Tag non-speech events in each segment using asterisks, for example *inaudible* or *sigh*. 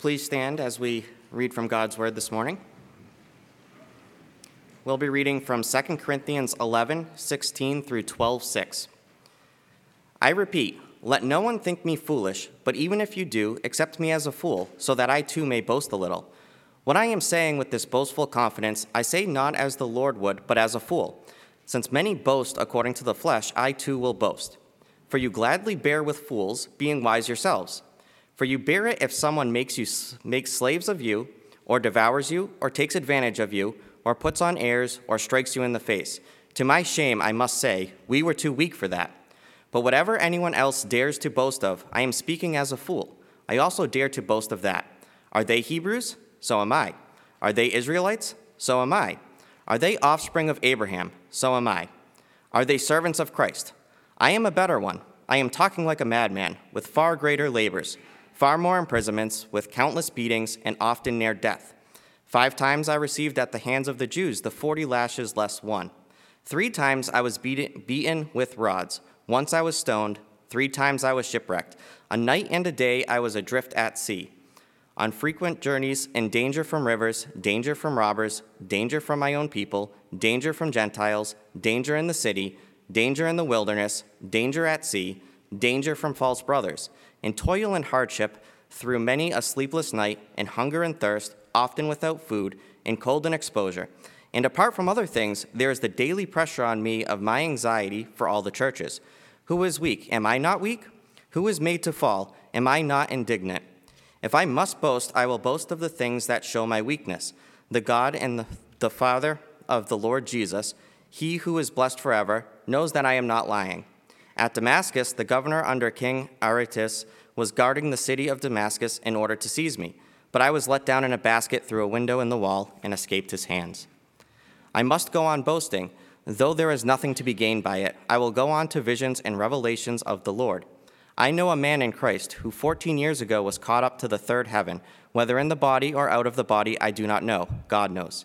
Please stand as we read from God's Word this morning. We'll be reading from 2 Corinthians 11, 16 through 12, 6. I repeat, let no one think me foolish, but even if you do, accept me as a fool, so that I too may boast a little. What I am saying with this boastful confidence, I say not as the Lord would, but as a fool. Since many boast according to the flesh, I too will boast. For you gladly bear with fools, being wise yourselves. For you bear it if someone makes you makes slaves of you, or devours you, or takes advantage of you, or puts on airs, or strikes you in the face. To my shame, I must say, we were too weak for that. But whatever anyone else dares to boast of, I am speaking as a fool. I also dare to boast of that. Are they Hebrews? So am I. Are they Israelites? So am I. Are they offspring of Abraham? So am I. Are they servants of Christ? I am a better one. I am talking like a madman, with far greater labors far more imprisonments, with countless beatings, and often near death. Five times I received at the hands of the Jews the forty lashes less one. Three times I was beaten, beaten with rods. Once I was stoned. Three times I was shipwrecked. A night and a day I was adrift at sea. On frequent journeys, in danger from rivers, danger from robbers, danger from my own people, danger from Gentiles, danger in the city, danger in the wilderness, danger at sea, danger from false brothers in toil and hardship, through many a sleepless night, in hunger and thirst, often without food, in cold and exposure. And apart from other things, there is the daily pressure on me of my anxiety for all the churches. Who is weak? Am I not weak? Who is made to fall? Am I not indignant? If I must boast, I will boast of the things that show my weakness. The God and the, the Father of the Lord Jesus, he who is blessed forever, knows that I am not lying. At Damascus, the governor under King Aretas was guarding the city of Damascus in order to seize me, but I was let down in a basket through a window in the wall and escaped his hands. I must go on boasting, though there is nothing to be gained by it. I will go on to visions and revelations of the Lord. I know a man in Christ who 14 years ago was caught up to the third heaven. Whether in the body or out of the body, I do not know. God knows.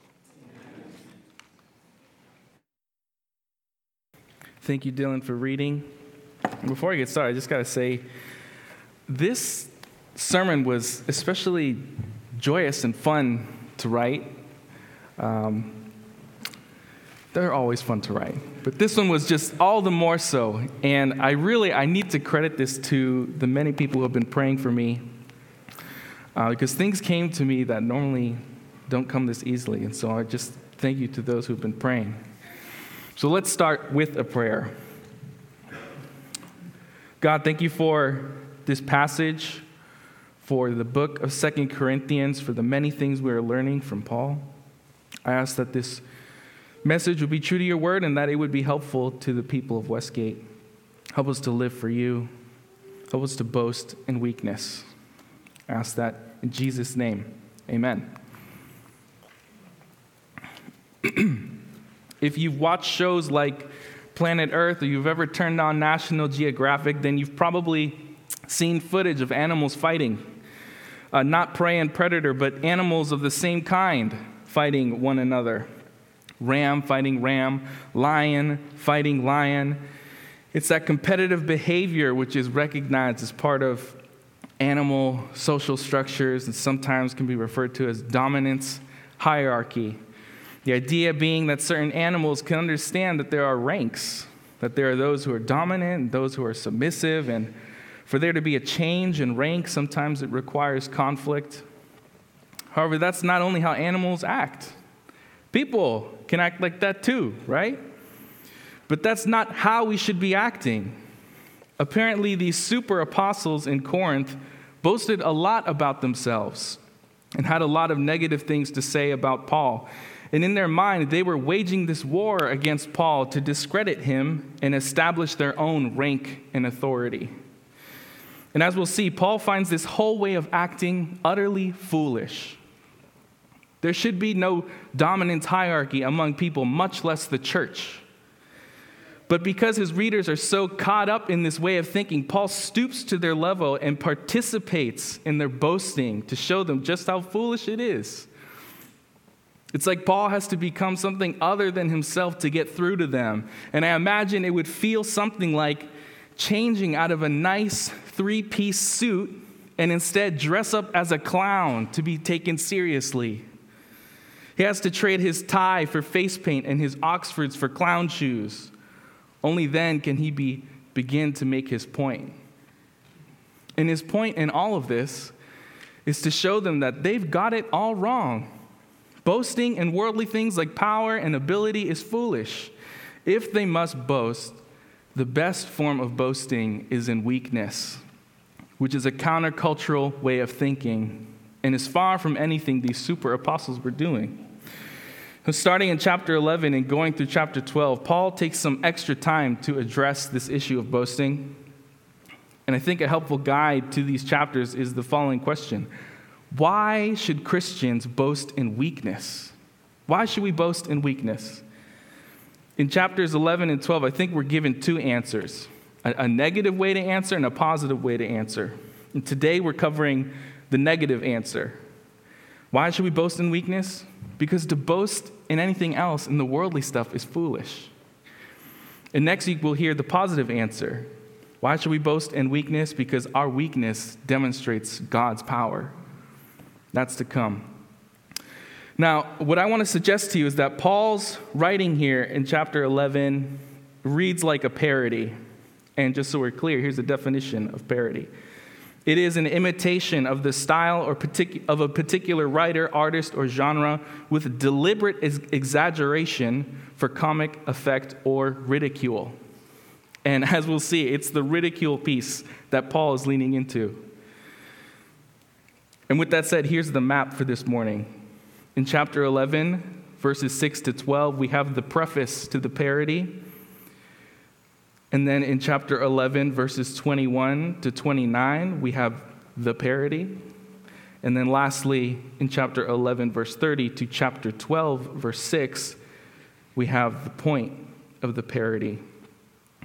Thank you, Dylan, for reading. Before I get started, I just got to say this sermon was especially joyous and fun to write. Um, they're always fun to write, but this one was just all the more so. And I really I need to credit this to the many people who have been praying for me, uh, because things came to me that normally don't come this easily. And so I just thank you to those who've been praying. So let's start with a prayer. God, thank you for this passage, for the book of Second Corinthians, for the many things we are learning from Paul. I ask that this message would be true to your word and that it would be helpful to the people of Westgate. Help us to live for you. Help us to boast in weakness. I ask that in Jesus' name. Amen. *clears throat* If you've watched shows like Planet Earth or you've ever turned on National Geographic, then you've probably seen footage of animals fighting. Uh, not prey and predator, but animals of the same kind fighting one another. Ram fighting ram, lion fighting lion. It's that competitive behavior which is recognized as part of animal social structures and sometimes can be referred to as dominance hierarchy. The idea being that certain animals can understand that there are ranks, that there are those who are dominant those who are submissive, and for there to be a change in rank, sometimes it requires conflict. However, that's not only how animals act. People can act like that too, right? But that's not how we should be acting. Apparently, these super apostles in Corinth boasted a lot about themselves and had a lot of negative things to say about Paul. And in their mind, they were waging this war against Paul to discredit him and establish their own rank and authority. And as we'll see, Paul finds this whole way of acting utterly foolish. There should be no dominance hierarchy among people, much less the church. But because his readers are so caught up in this way of thinking, Paul stoops to their level and participates in their boasting to show them just how foolish it is. It's like Paul has to become something other than himself to get through to them. And I imagine it would feel something like changing out of a nice three piece suit and instead dress up as a clown to be taken seriously. He has to trade his tie for face paint and his Oxfords for clown shoes. Only then can he be, begin to make his point. And his point in all of this is to show them that they've got it all wrong. Boasting in worldly things like power and ability is foolish. If they must boast, the best form of boasting is in weakness, which is a countercultural way of thinking and is far from anything these super apostles were doing. So starting in chapter 11 and going through chapter 12, Paul takes some extra time to address this issue of boasting. And I think a helpful guide to these chapters is the following question why should Christians boast in weakness? Why should we boast in weakness? In chapters 11 and 12, I think we're given two answers a, negative way to answer and a positive way to answer. And today we're covering the negative answer. Why should we boast in weakness? Because to boast in anything else in the worldly stuff is foolish. And next week we'll hear the positive answer. Why should we boast in weakness? Because our weakness demonstrates God's power. That's to come. Now, what I want to suggest to you is that Paul's writing here in chapter 11 reads like a parody. And just so we're clear, here's the definition of parody it is an imitation of the style or of a particular writer, artist, or genre with deliberate ex- exaggeration for comic effect or ridicule. And as we'll see, it's the ridicule piece that Paul is leaning into. And with that said, here's the map for this morning. In chapter 11, verses 6 to 12, we have the preface to the parody. And then in chapter 11, verses 21 to 29, we have the parody. And then lastly, in chapter 11, verse 30 to chapter 12, verse 6, we have the point of the parody.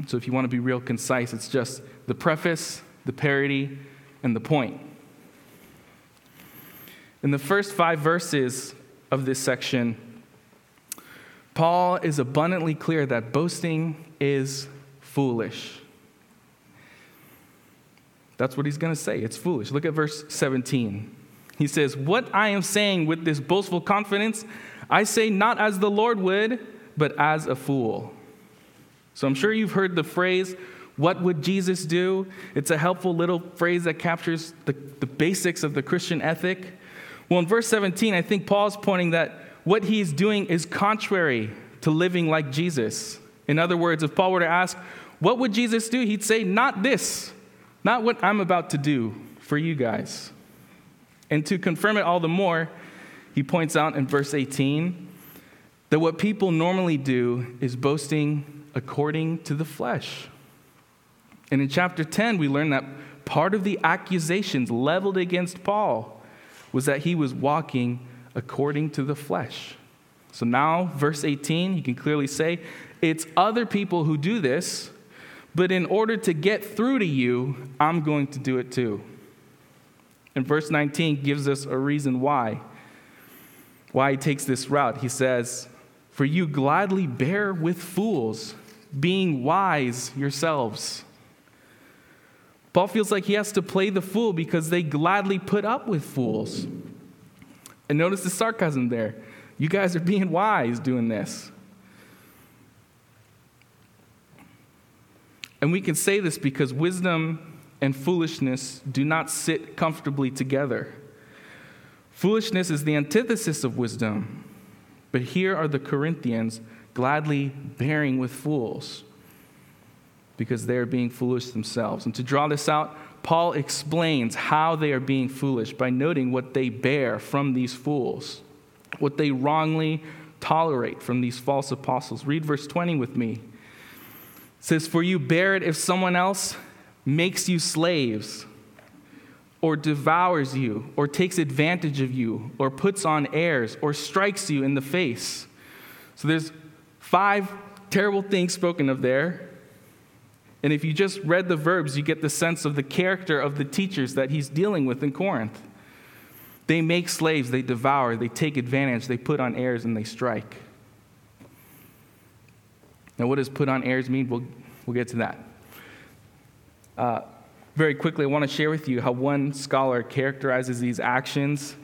So if you want to be real concise, it's just the preface, the parody, and the point. In the first five verses of this section, Paul is abundantly clear that boasting is foolish. That's what he's going to say. It's foolish. Look at verse 17. He says, What I am saying with this boastful confidence, I say not as the Lord would, but as a fool. So I'm sure you've heard the phrase, What would Jesus do? It's a helpful little phrase that captures the, the basics of the Christian ethic. Well, in verse 17, I think Paul's pointing that what he's doing is contrary to living like Jesus. In other words, if Paul were to ask, what would Jesus do? He'd say, Not this, not what I'm about to do for you guys. And to confirm it all the more, he points out in verse 18 that what people normally do is boasting according to the flesh. And in chapter 10, we learn that part of the accusations leveled against Paul was that he was walking according to the flesh. So now, verse 18, you can clearly say, it's other people who do this, but in order to get through to you, I'm going to do it too. And verse 19 gives us a reason why. Why he takes this route. He says, For you gladly bear with fools, being wise yourselves. Paul feels like he has to play the fool because they gladly put up with fools. And notice the sarcasm there. You guys are being wise doing this. And we can say this because wisdom and foolishness do not sit comfortably together. Foolishness is the antithesis of wisdom. But here are the Corinthians gladly bearing with fools because they are being foolish themselves. And to draw this out, Paul explains how they are being foolish by noting what they bear from these fools, what they wrongly tolerate from these false apostles. Read verse 20 with me. It says, For you bear it if someone else makes you slaves, or devours you, or takes advantage of you, or puts on airs, or strikes you in the face. So there's five terrible things spoken of there. And if you just read the verbs, you get the sense of the character of the teachers that he's dealing with in Corinth. They make slaves, they devour, they take advantage, they put on airs, and they strike. Now, what does put on airs mean? We'll, we'll get to that. Uh, very quickly, I want to share with you how one scholar characterizes these actions.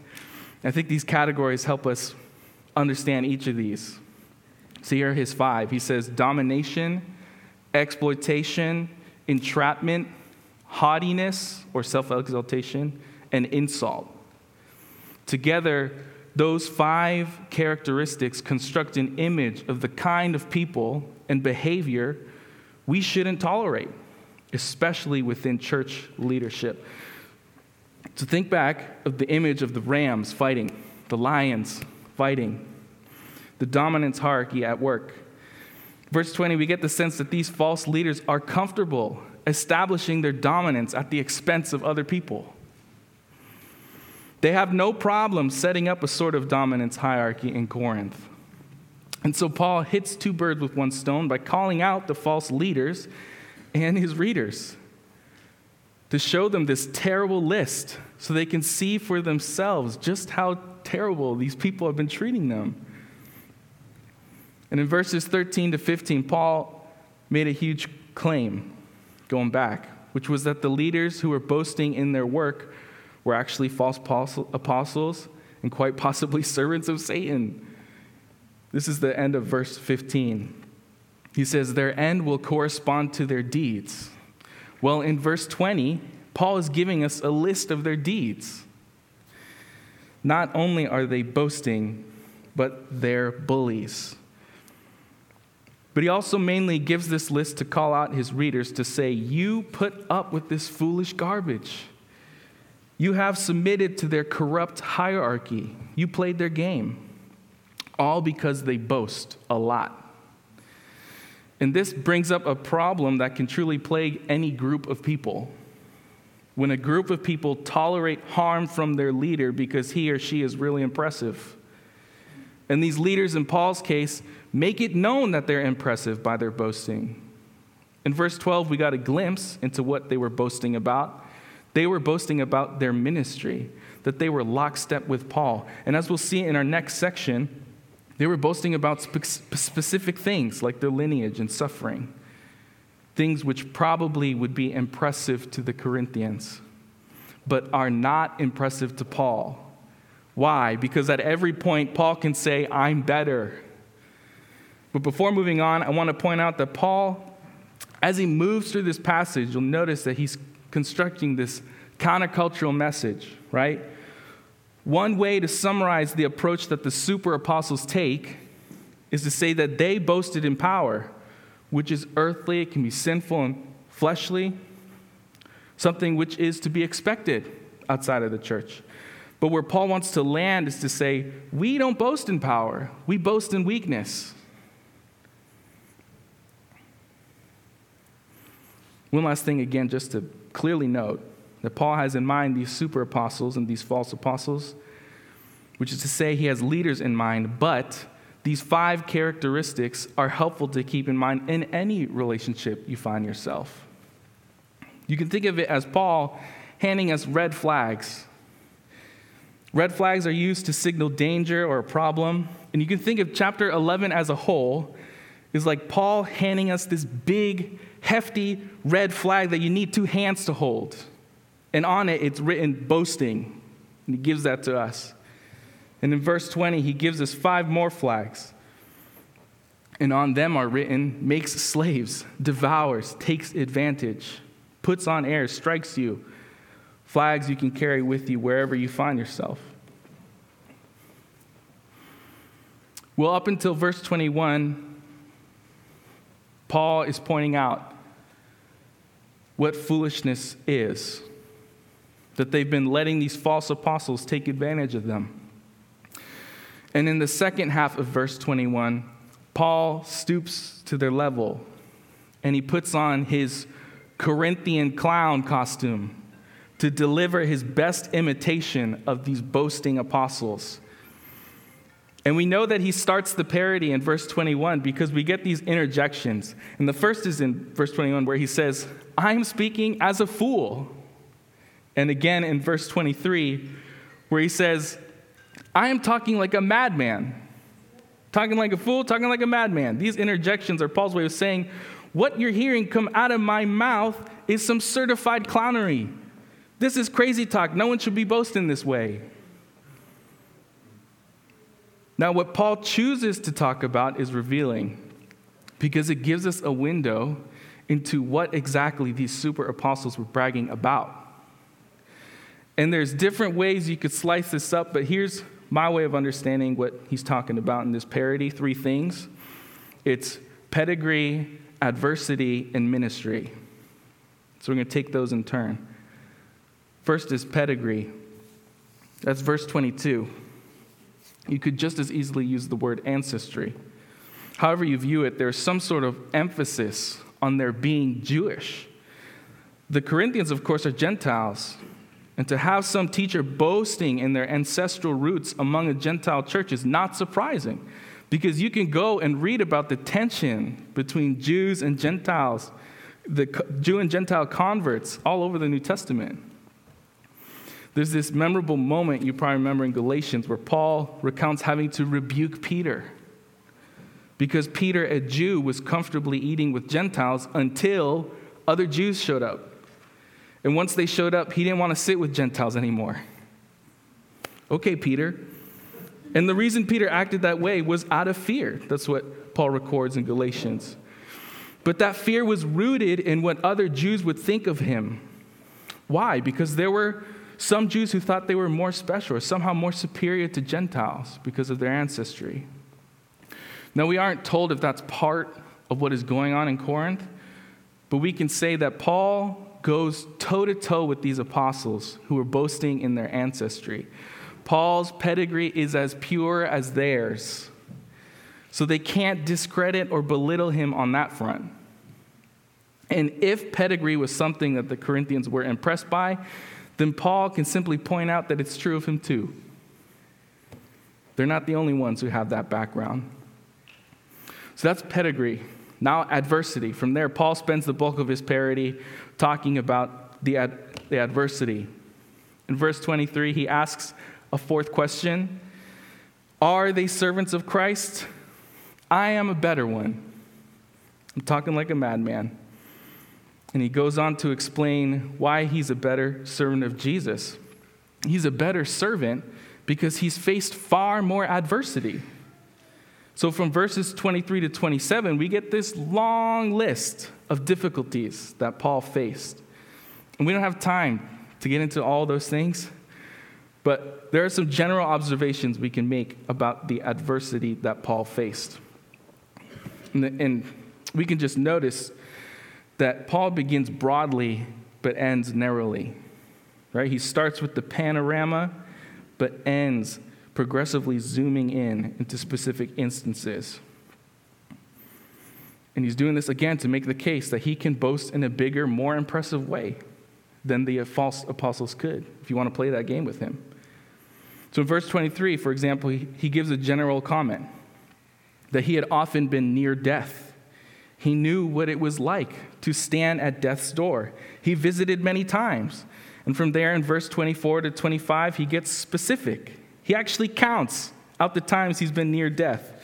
I think these categories help us understand each of these. So here are his five. He says domination, exploitation, entrapment, haughtiness or self exaltation, and insult. Together, those five characteristics construct an image of the kind of people and behavior we shouldn't tolerate, especially within church leadership. To think back of the image of the rams fighting, the lions fighting, the dominance hierarchy at work. Verse 20, we get the sense that these false leaders are comfortable establishing their dominance at the expense of other people. They have no problem setting up a sort of dominance hierarchy in Corinth. And so Paul hits two birds with one stone by calling out the false leaders and his readers to show them this terrible list so they can see for themselves just how terrible these people have been treating them. And in verses 13 to 15, Paul made a huge claim going back, which was that the leaders who were boasting in their work were actually false apostles and quite possibly *laughs* servants of Satan. This is the end of verse 15. He says, Their end will correspond to their deeds. Well, in verse 20, Paul is giving us a list of their deeds. Not only are they boasting, but they're bullies. But he also mainly gives this list to call out his readers to say, You put up with this foolish garbage. You have submitted to their corrupt hierarchy. You played their game. All because they boast a lot. And this brings up a problem that can truly plague any group of people. When a group of people tolerate harm from their leader because he or she is really impressive. And these leaders, in Paul's case, make it known that they're impressive by their boasting. In verse 12, we got a glimpse into what they were boasting about. They were boasting about their ministry, that they were lockstep with Paul. And as we'll see in our next section, they were boasting about spe- specific things like their lineage and suffering, things which probably would be impressive to the Corinthians, but are not impressive to Paul. Why? Because at every point, Paul can say, I'm better. But before moving on, I want to point out that Paul, as he moves through this passage, you'll notice that he's constructing this countercultural message, right? One way to summarize the approach that the super apostles take is to say that they boasted in power, which is earthly, it can be sinful and fleshly, something which is to be expected outside of the church. But where Paul wants to land is to say, we don't boast in power, we boast in weakness. One last thing, again, just to clearly note that Paul has in mind these super apostles and these false apostles, which is to say, he has leaders in mind, but these five characteristics are helpful to keep in mind in any relationship you find yourself. You can think of it as Paul handing us red flags Red flags are used to signal danger or a problem. And you can think of chapter 11 as a whole is like Paul handing us this big, hefty red flag that you need two hands to hold. And on it, it's written boasting. And he gives that to us. And in verse 20, he gives us five more flags. And on them are written makes slaves, devours, takes advantage, puts on airs, strikes you, flags you can carry with you wherever you find yourself. Well, up until verse 21, Paul is pointing out what foolishness is, that they've been letting these false apostles take advantage of them. And in the second half of verse 21, Paul stoops to their level and he puts on his Corinthian clown costume to deliver his best imitation of these boasting apostles. And we know that he starts the parody in verse 21 because we get these interjections. And the first is in verse 21 where he says, I'm speaking as a fool. And again in verse 23 where he says, I am talking like a madman. Talking like a fool, talking like a madman. These interjections are Paul's way of saying, What you're hearing come out of my mouth is some certified clownery. This is crazy talk. No one should be boasting this way. Now, what Paul chooses to talk about is revealing because it gives us a window into what exactly these super apostles were bragging about. And there's different ways you could slice this up, but here's my way of understanding what he's talking about in this parody three things it's pedigree, adversity, and ministry. So we're going to take those in turn. First is pedigree. That's verse 22. You could just as easily use the word ancestry. However, you view it, there's some sort of emphasis on their being Jewish. The Corinthians, of course, are Gentiles. And to have some teacher boasting in their ancestral roots among a Gentile church is not surprising because you can go and read about the tension between Jews and Gentiles, the Jew and Gentile converts all over the New Testament. There's this memorable moment you probably remember in Galatians where Paul recounts having to rebuke Peter because Peter, a Jew, was comfortably eating with Gentiles until other Jews showed up. And once they showed up, he didn't want to sit with Gentiles anymore. Okay, Peter. And the reason Peter acted that way was out of fear. That's what Paul records in Galatians. But that fear was rooted in what other Jews would think of him. Why? Because there were some Jews who thought they were more special or somehow more superior to Gentiles because of their ancestry. Now, we aren't told if that's part of what is going on in Corinth, but we can say that Paul goes toe to toe with these apostles who are boasting in their ancestry. Paul's pedigree is as pure as theirs. So they can't discredit or belittle him on that front. And if pedigree was something that the Corinthians were impressed by, then Paul can simply point out that it's true of him too. They're not the only ones who have that background. So that's pedigree. Now, adversity. From there, Paul spends the bulk of his parody talking about the, ad- the adversity. In verse 23, he asks a fourth question Are they servants of Christ? I am a better one. I'm talking like a madman. And he goes on to explain why he's a better servant of Jesus. He's a better servant because he's faced far more adversity. So, from verses 23 to 27, we get this long list of difficulties that Paul faced. And we don't have time to get into all those things, but there are some general observations we can make about the adversity that Paul faced. And, the, and we can just notice that Paul begins broadly but ends narrowly. Right? He starts with the panorama but ends progressively zooming in into specific instances. And he's doing this again to make the case that he can boast in a bigger, more impressive way than the false apostles could, if you want to play that game with him. So in verse 23, for example, he, gives a general comment that he had often been near death. He knew what it was like to stand at death's door. He visited many times. And from there, in verse 24 to 25, he gets specific. He actually counts out the times he's been near death.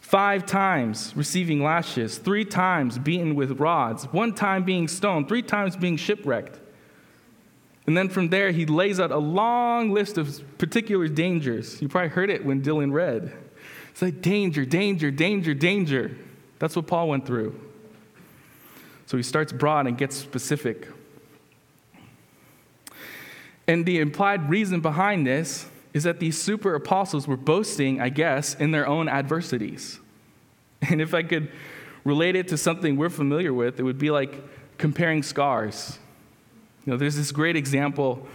Five times receiving lashes, three times beaten with rods, one time being stoned, three times being shipwrecked. And then from there, he lays out a long list of particular dangers. You probably heard it when Dylan read. It's like danger, danger, danger, danger. That's what Paul went through. So he starts broad and gets specific. And the implied reason behind this is that these super apostles were boasting, I guess, in their own adversities. *laughs* And if I could relate it to something we're familiar with, it would be like comparing scars. You know, there's this great example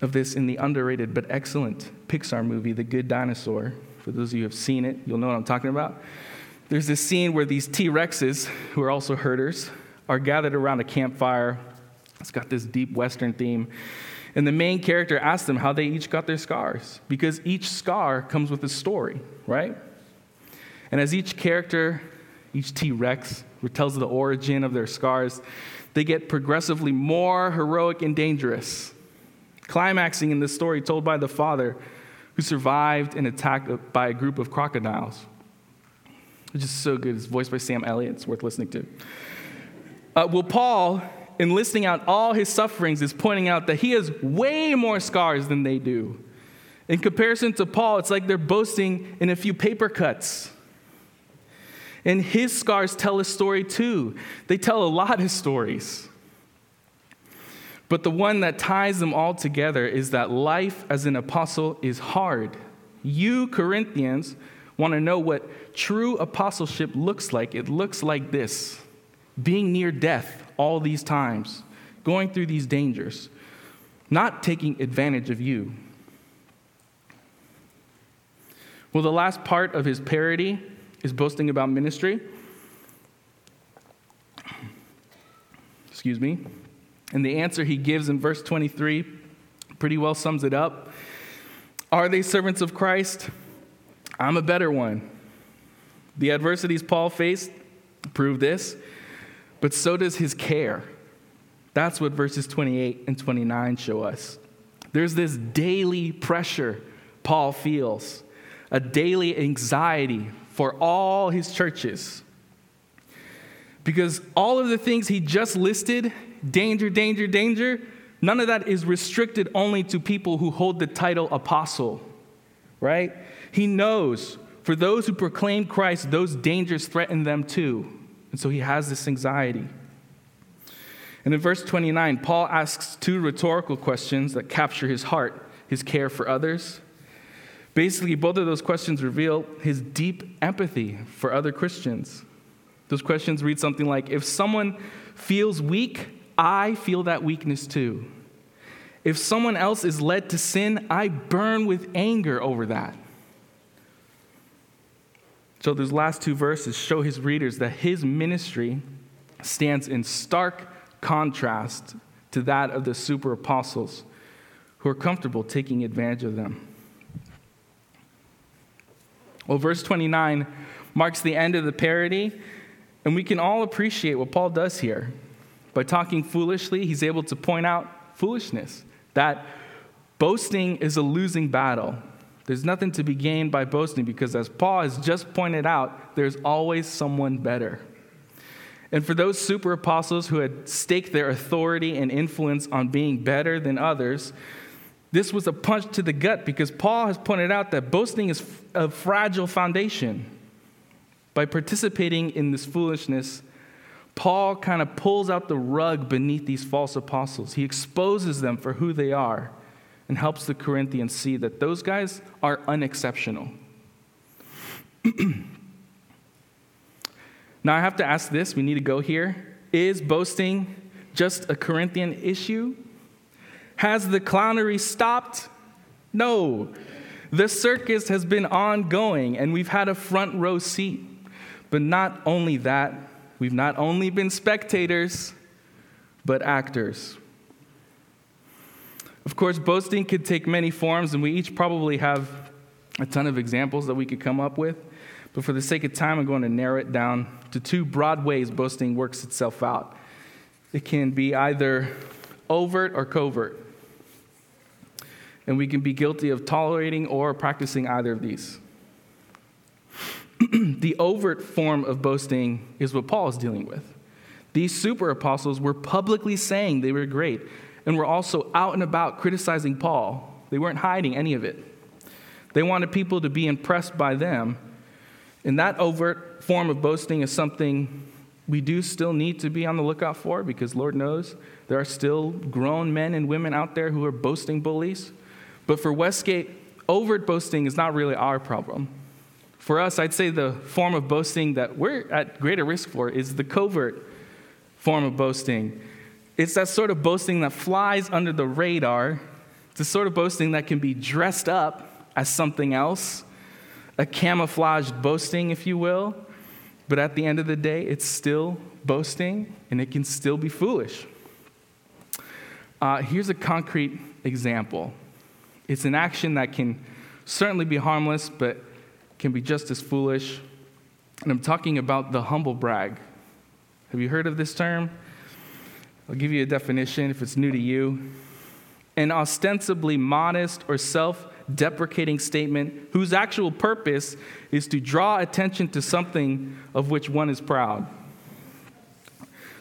of this in the underrated but excellent Pixar movie, The Good Dinosaur. For those of you who have seen it, you'll know what I'm talking about. There's this scene where these T Rexes, who are also herders, are gathered around a campfire. It's got this deep Western theme. And the main character asks them how they each got their scars, because each scar comes with a story, right? And as each character, each T Rex, tells the origin of their scars, they get progressively more heroic and dangerous, climaxing in the story told by the father who survived an attack by a group of crocodiles. Which is so good. It's voiced by Sam Elliott. It's worth listening to. Uh, well, Paul, in listing out all his sufferings, is pointing out that he has way more scars than they do. In comparison to Paul, it's like they're boasting in a few paper cuts. And his scars tell a story too. They tell a lot of stories. But the one that ties them all together is that life as an apostle is hard. You, Corinthians, want to know what true apostleship looks like. It looks like this being near death all these times, going through these dangers, not taking advantage of you. Well, the last part of his parody is boasting about ministry. Excuse me. And the answer he gives in verse 23 pretty well sums it up. Are they servants of Christ? I'm a better one. The adversities Paul faced prove this, but so does his care. That's what verses 28 and 29 show us. There's this daily pressure Paul feels, a daily anxiety for all his churches. Because all of the things he just listed danger, danger, danger none of that is restricted only to people who hold the title apostle, right? He knows for those who proclaim Christ, those dangers threaten them too. And so he has this anxiety. And in verse 29, Paul asks two rhetorical questions that capture his heart his care for others Basically, both of those questions reveal his deep empathy for other Christians. Those questions read something like If someone feels weak, I feel that weakness too. If someone else is led to sin, I burn with anger over that. So, those last two verses show his readers that his ministry stands in stark contrast to that of the super apostles who are comfortable taking advantage of them. Well, verse 29 marks the end of the parody, and we can all appreciate what Paul does here. By talking foolishly, he's able to point out foolishness, that boasting is a losing battle. There's nothing to be gained by boasting because, as Paul has just pointed out, there's always someone better. And for those super apostles who had staked their authority and influence on being better than others, this was a punch to the gut because Paul has pointed out that boasting is a fragile foundation. By participating in this foolishness, Paul kind of pulls out the rug beneath these false apostles. He exposes them for who they are and helps the Corinthians see that those guys are unexceptional. *clears throat* now, I have to ask this we need to go here. Is boasting just a Corinthian issue? Has the clownery stopped? No. The circus has been ongoing, and we've had a front row seat. But not only that, we've not only been spectators, but actors. Of course, boasting could take many forms, and we each probably have a ton of examples that we could come up with. But for the sake of time, I'm going to narrow it down to two broad ways boasting works itself out. It can be either overt or covert and we can be guilty of tolerating or practicing either of these. *clears throat* the overt form of boasting is what Paul is dealing with. These super apostles were publicly saying they were great and were also out and about criticizing Paul. They weren't hiding any of it. They wanted people to be impressed by them. And that overt form of boasting is something we do still need to be on the lookout for because Lord knows there are still grown men and women out there who are boasting bullies. But for Westgate, overt boasting is not really our problem. For us, I'd say the form of boasting that we're at greater risk for is the covert form of boasting. It's that sort of boasting that flies under the radar. It's the sort of boasting that can be dressed up as something else, a camouflaged boasting, if you will. But at the end of the day, it's still boasting and it can still be foolish. Uh, here's a concrete example. It's an action that can certainly be harmless, but can be just as foolish. And I'm talking about the humble brag. Have you heard of this term? I'll give you a definition if it's new to you. An ostensibly modest or self deprecating statement whose actual purpose is to draw attention to something of which one is proud.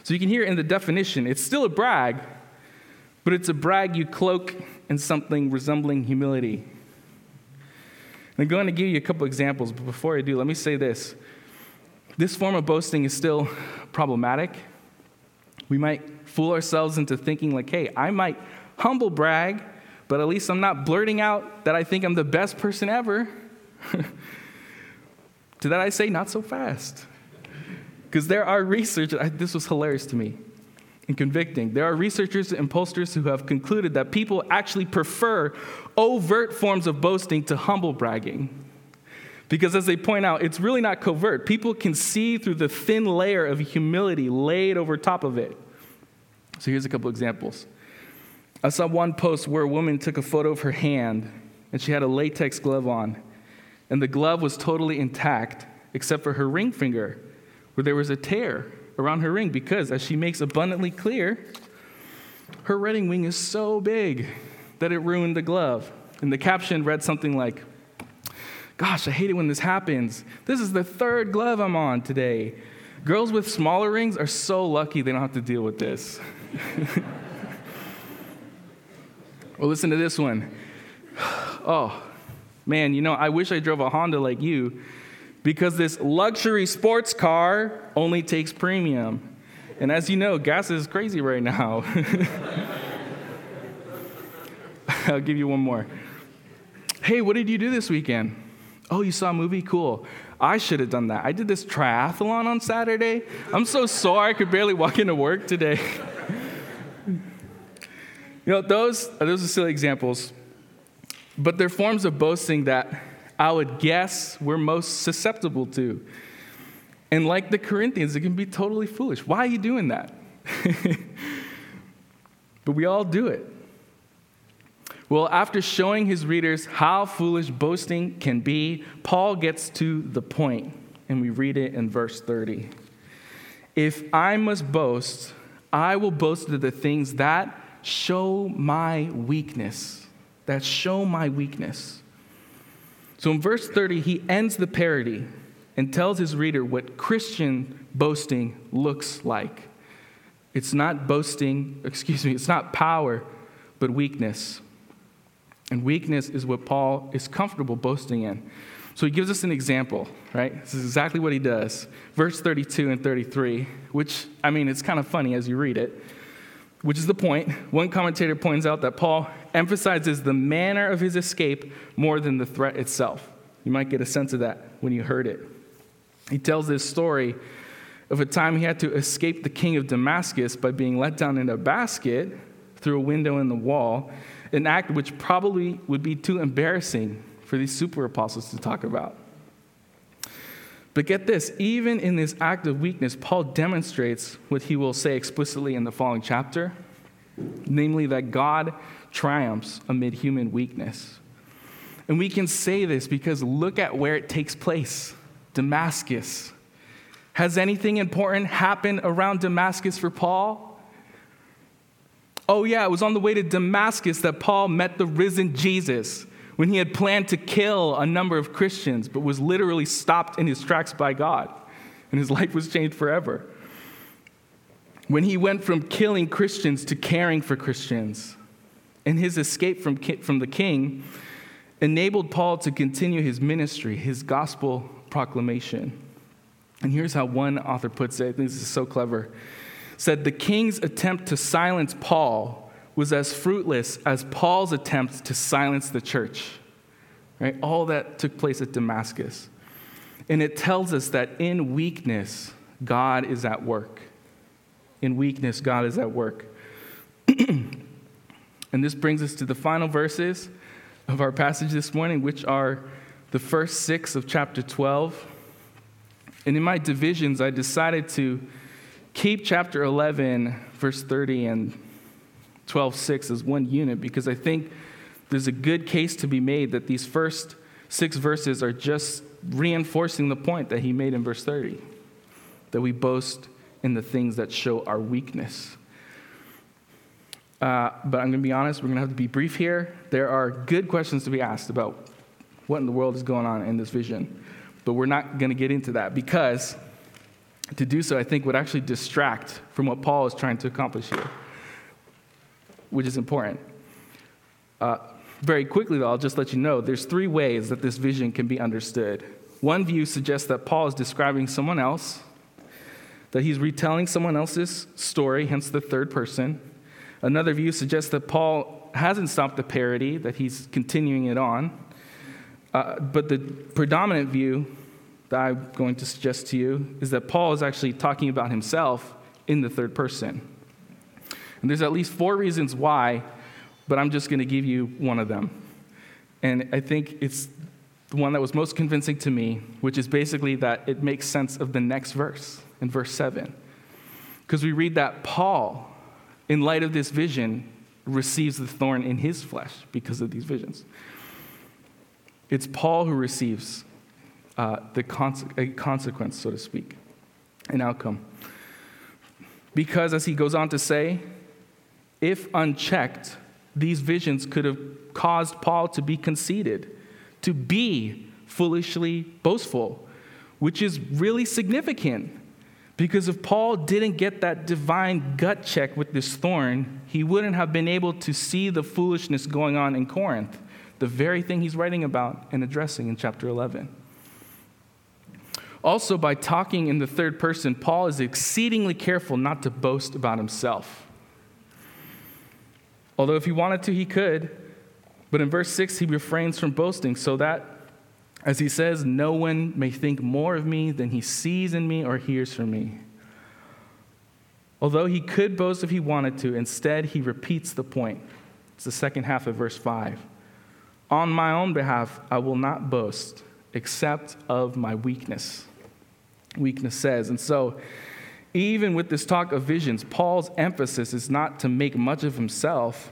So you can hear in the definition, it's still a brag, but it's a brag you cloak in something resembling humility. I'm going to give you a couple examples, but before I do, let me say this. This form of boasting is still problematic. We might fool ourselves into thinking, like, hey, I might humble brag, but at least I'm not blurting out that I think I'm the best person ever. *laughs* to that I say, not so fast. Because there are researchers, this was hilarious to me and convicting. There are researchers and pollsters who have concluded that people actually prefer overt forms of boasting to humble bragging. Because as they point out, it's really not covert. People can see through the thin layer of humility laid over top of it. So here's a couple examples. I saw one post where a woman took a photo of her hand and she had a latex glove on, and the glove was totally intact except for her ring finger, where there was a tear around her ring because, as she makes abundantly clear, her wedding ring is so big that it ruined the glove. And the caption read something like, Gosh, I hate it when this happens. This is the third glove I'm on today. Girls with smaller rings are so lucky they don't have to deal with this. *laughs* well, listen to this one. *sighs* Oh, man, you know, I wish I drove a Honda like you because this luxury sports car only takes premium. And as you know, gas is crazy right now. *laughs* I'll give you one more. Hey, what did you do this weekend? Oh, you saw a movie? Cool. I should have done that. I did this triathlon on Saturday. I'm so sore I could barely walk into work today. *laughs* you know, those, those are silly examples, but they're forms of boasting that I would guess we're most susceptible to. And like the Corinthians, it can be totally foolish. Why are you doing that? *laughs* but we all do it. Well, after showing his readers how foolish boasting can be, Paul gets to the point, and we read it in verse 30. If I must boast, I will boast of the things that show my weakness. That show my weakness. So in verse 30, he ends the parody and tells his reader what Christian boasting looks like. It's not boasting, *laughs* excuse me, it's not power, but weakness. And weakness is what Paul is comfortable boasting in. So he gives us an example, right? This is exactly what he does. Verse 32 and 33, which, I mean, it's kind of funny as you read it, which is the point. One commentator points out that Paul emphasizes the manner of his escape more than the threat itself. You might get a sense of that when you heard it. He tells this story of a time he had to escape the king of Damascus by being let down in a basket through a window in the wall an act which probably would be too embarrassing for these super apostles to talk about. But get this, even in this act of weakness, Paul demonstrates what he will say explicitly in the following chapter namely, that God triumphs amid human weakness. And we can say this because look at where it takes place Damascus. Has anything important happened around Damascus for Paul? Oh, yeah, it was on the way to Damascus that Paul met the risen Jesus when he had planned to kill a number of Christians, but was literally stopped in his tracks by God, and his *laughs* life was changed forever. When he went from killing Christians to caring for Christians, and his escape from, from the king enabled Paul to continue his ministry, his gospel proclamation. And here's how one author puts it. This is so clever said the king's attempt to silence Paul was as fruitless as Paul's attempt to silence the church. Right? All that took place at Damascus. And it tells us that in weakness, God is at work. In weakness, God is at work. *clears throat* and this brings us to the final verses of our passage this morning, which are the first six of chapter 12. And in my divisions, I decided to keep chapter 11, verse 30 and 12 6 as one unit because I think there's a good case to be made that these first six verses are just reinforcing the point that he made in verse 30 that we boast in the things that show our weakness. Uh, but I'm going to be honest, we're going to have to be brief here. There are good questions to be asked about what in the world is going on in this vision. But we're not going to get into that because to do so, I think, would actually distract from what Paul is trying to accomplish here, which is important. Uh, very quickly, though, I'll just let you know there's three ways that this vision can be understood. One view suggests that Paul is describing someone else, that he's retelling someone else's story, hence the third person. Another view suggests that Paul hasn't stopped the parody, that he's continuing it on. Uh, but the predominant view that I'm going to suggest to you is that Paul is actually talking about himself in the third person. And there's at least four reasons why but I'm just going to give you one of them. And I think it's the one that was most convincing to me, which is basically that it makes sense of the next verse, in verse 7. Because we read that Paul, in light of this vision, receives the thorn in his flesh because of these visions. It's Paul who receives uh, the a consequence, so to speak, an outcome. Because, as he goes on to say, if unchecked, these visions could have caused Paul to be conceited, to be foolishly boastful, which is really significant. Because if Paul didn't get that divine gut check with this thorn, he wouldn't have been able to see the foolishness going on in Corinth, the very thing he's writing about and addressing in chapter 11. Also, by talking in the third person, Paul is exceedingly careful not to boast about himself. Although if he wanted to, he could. But in verse 6, he refrains from boasting so that, as he says, no one may think more of me than he sees in me or hears from me. Although he could boast if he wanted to, instead he repeats the point. It's the second half of verse 5. On my own behalf, I will not boast except of my weakness. Weakness says. And so, even with this talk of visions, Paul's emphasis is not to make much of himself,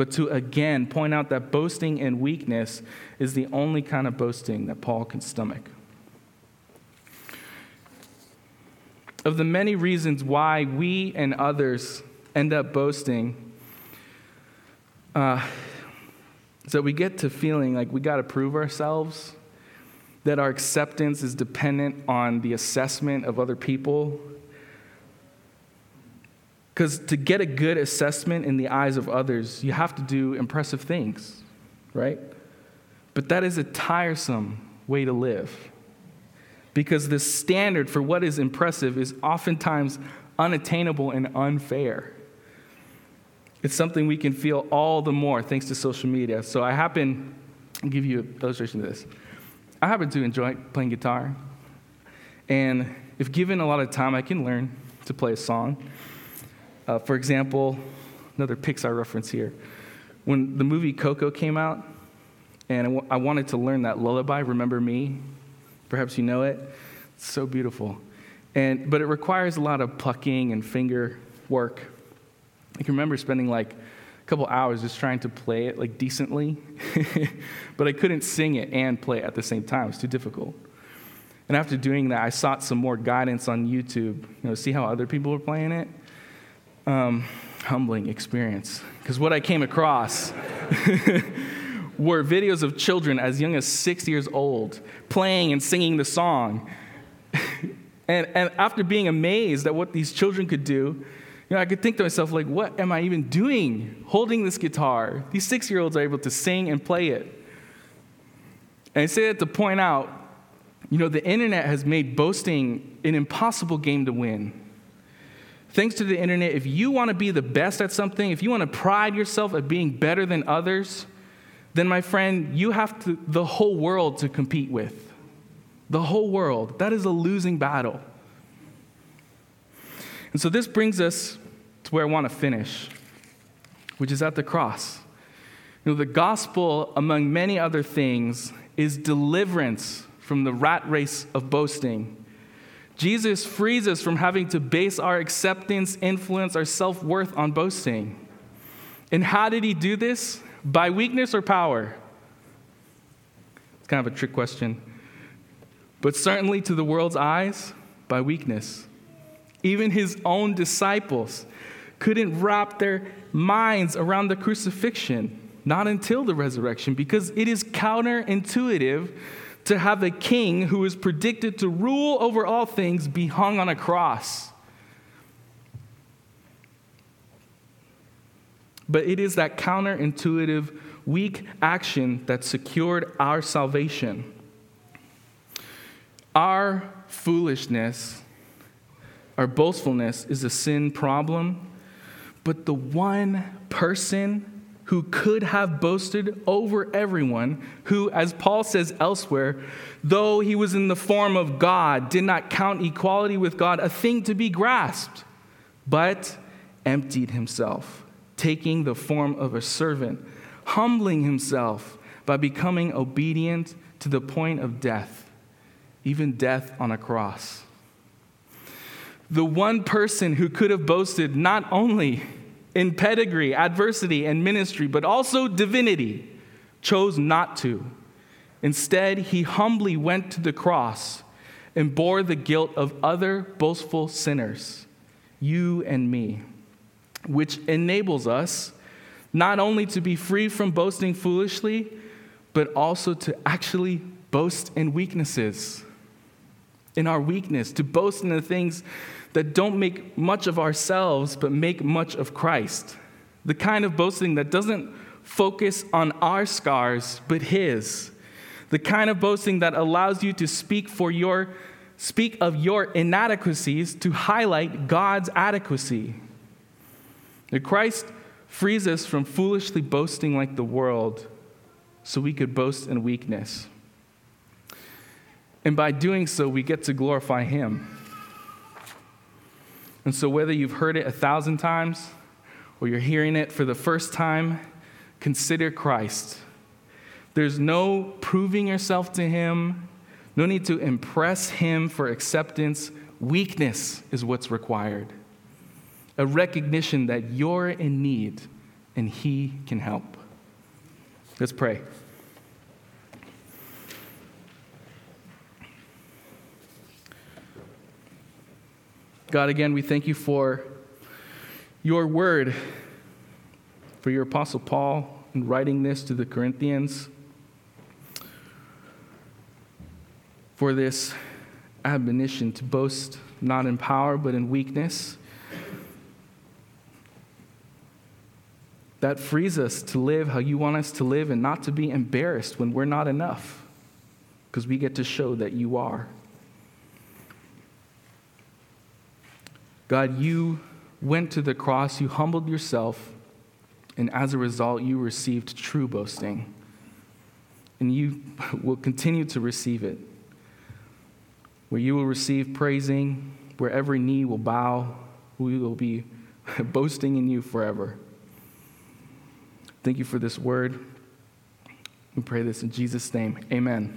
but to again point out that boasting and weakness is the only kind of boasting that Paul can stomach. Of the many reasons why we and others end up boasting, uh, is that we get to feeling like we got to prove ourselves, that our acceptance is dependent on the assessment of other people, because to get a good assessment in the eyes of others, you have to do impressive things, right? But that is a tiresome way to live. Because the standard for what is impressive is oftentimes unattainable and unfair. It's something we can feel all the more thanks to social media. So I happen, I'll give you an illustration of this. I happen to enjoy playing guitar. And if given a lot of time, I can learn to play a song. Uh, for example, another Pixar reference here. When the movie Coco came out, and I, w- I wanted to learn that lullaby, Remember Me. Perhaps you know it. It's so beautiful. And, but it requires a lot of plucking and finger work. I can remember spending like a couple hours just trying to play it like decently, *laughs* but I couldn't sing it and play it at the same time. It was too difficult. And after doing that, I sought some more guidance on YouTube, you know, see how other people were playing it um, humbling experience. Because what I came across *laughs* were videos of children as young as six years old playing and singing the song. *laughs* and, and after being amazed at what these children could do, you know, I could think to myself, like, what am I even doing holding this guitar? These six year olds are able to sing and play it. And I say that to point out, you know, the internet has made boasting an impossible game to win. Thanks to the internet, if you want to be the best at something, if you want to pride yourself at being better than others, then my friend, you have to, the whole world to compete with. The whole world. That is a losing battle. And so this brings us to where I want to finish, which is at the cross. You know, the gospel, among many other things, is deliverance from the rat race of boasting Jesus frees us from having to base our acceptance, influence, our self worth on boasting. And how did he do this? By weakness or power? It's kind of a trick question. But certainly to the world's eyes, by weakness. Even his own disciples couldn't wrap their minds around the crucifixion, not until the resurrection, because it is counterintuitive to have a king who is predicted to rule over all things be hung on a cross. But it is that counterintuitive, weak action that secured our salvation. Our foolishness, our boastfulness is a sin problem, but the one person who could have boasted over everyone, who, as Paul says elsewhere, though he was in the form of God, did not count equality with God a thing to be grasped, but emptied himself taking the form of a servant, humbling himself by becoming obedient to the point of death, even death on a cross. The one person who could have boasted not only in pedigree, adversity, and ministry, but also divinity, chose not to. Instead, he humbly went to the cross and bore the guilt of other boastful sinners, you and me which enables us not only to be free from boasting foolishly, but also to actually boast in weaknesses, in our weakness, to boast in the things that don't make much of ourselves, but make much of Christ. The kind of boasting that doesn't focus on our scars, but His. The kind of boasting that allows you to speak for your speak of your inadequacies to highlight God's adequacy. That Christ frees us from foolishly boasting like the world so we could boast in weakness. And by doing so, we get to glorify Him. And so, whether you've heard it a thousand times or you're hearing it for the first time, consider Christ. There's no proving yourself to Him, no need to impress Him for acceptance. Weakness is what's required a recognition that you're in need and He can help. Let's pray. God, again, we thank you for your word, for your Apostle Paul in writing this to the Corinthians, for this admonition to boast not in power but in weakness. that frees us to live how you want us to live and not to be embarrassed when we're not enough, because we get to show that you are. God, you went to the cross, you humbled yourself, and as a result, you received true boasting. And you *laughs* will continue to receive it, where you will receive praising, where every knee will bow, we will be *laughs* boasting in you forever. Thank you for this word. We pray this in Jesus' name. Amen.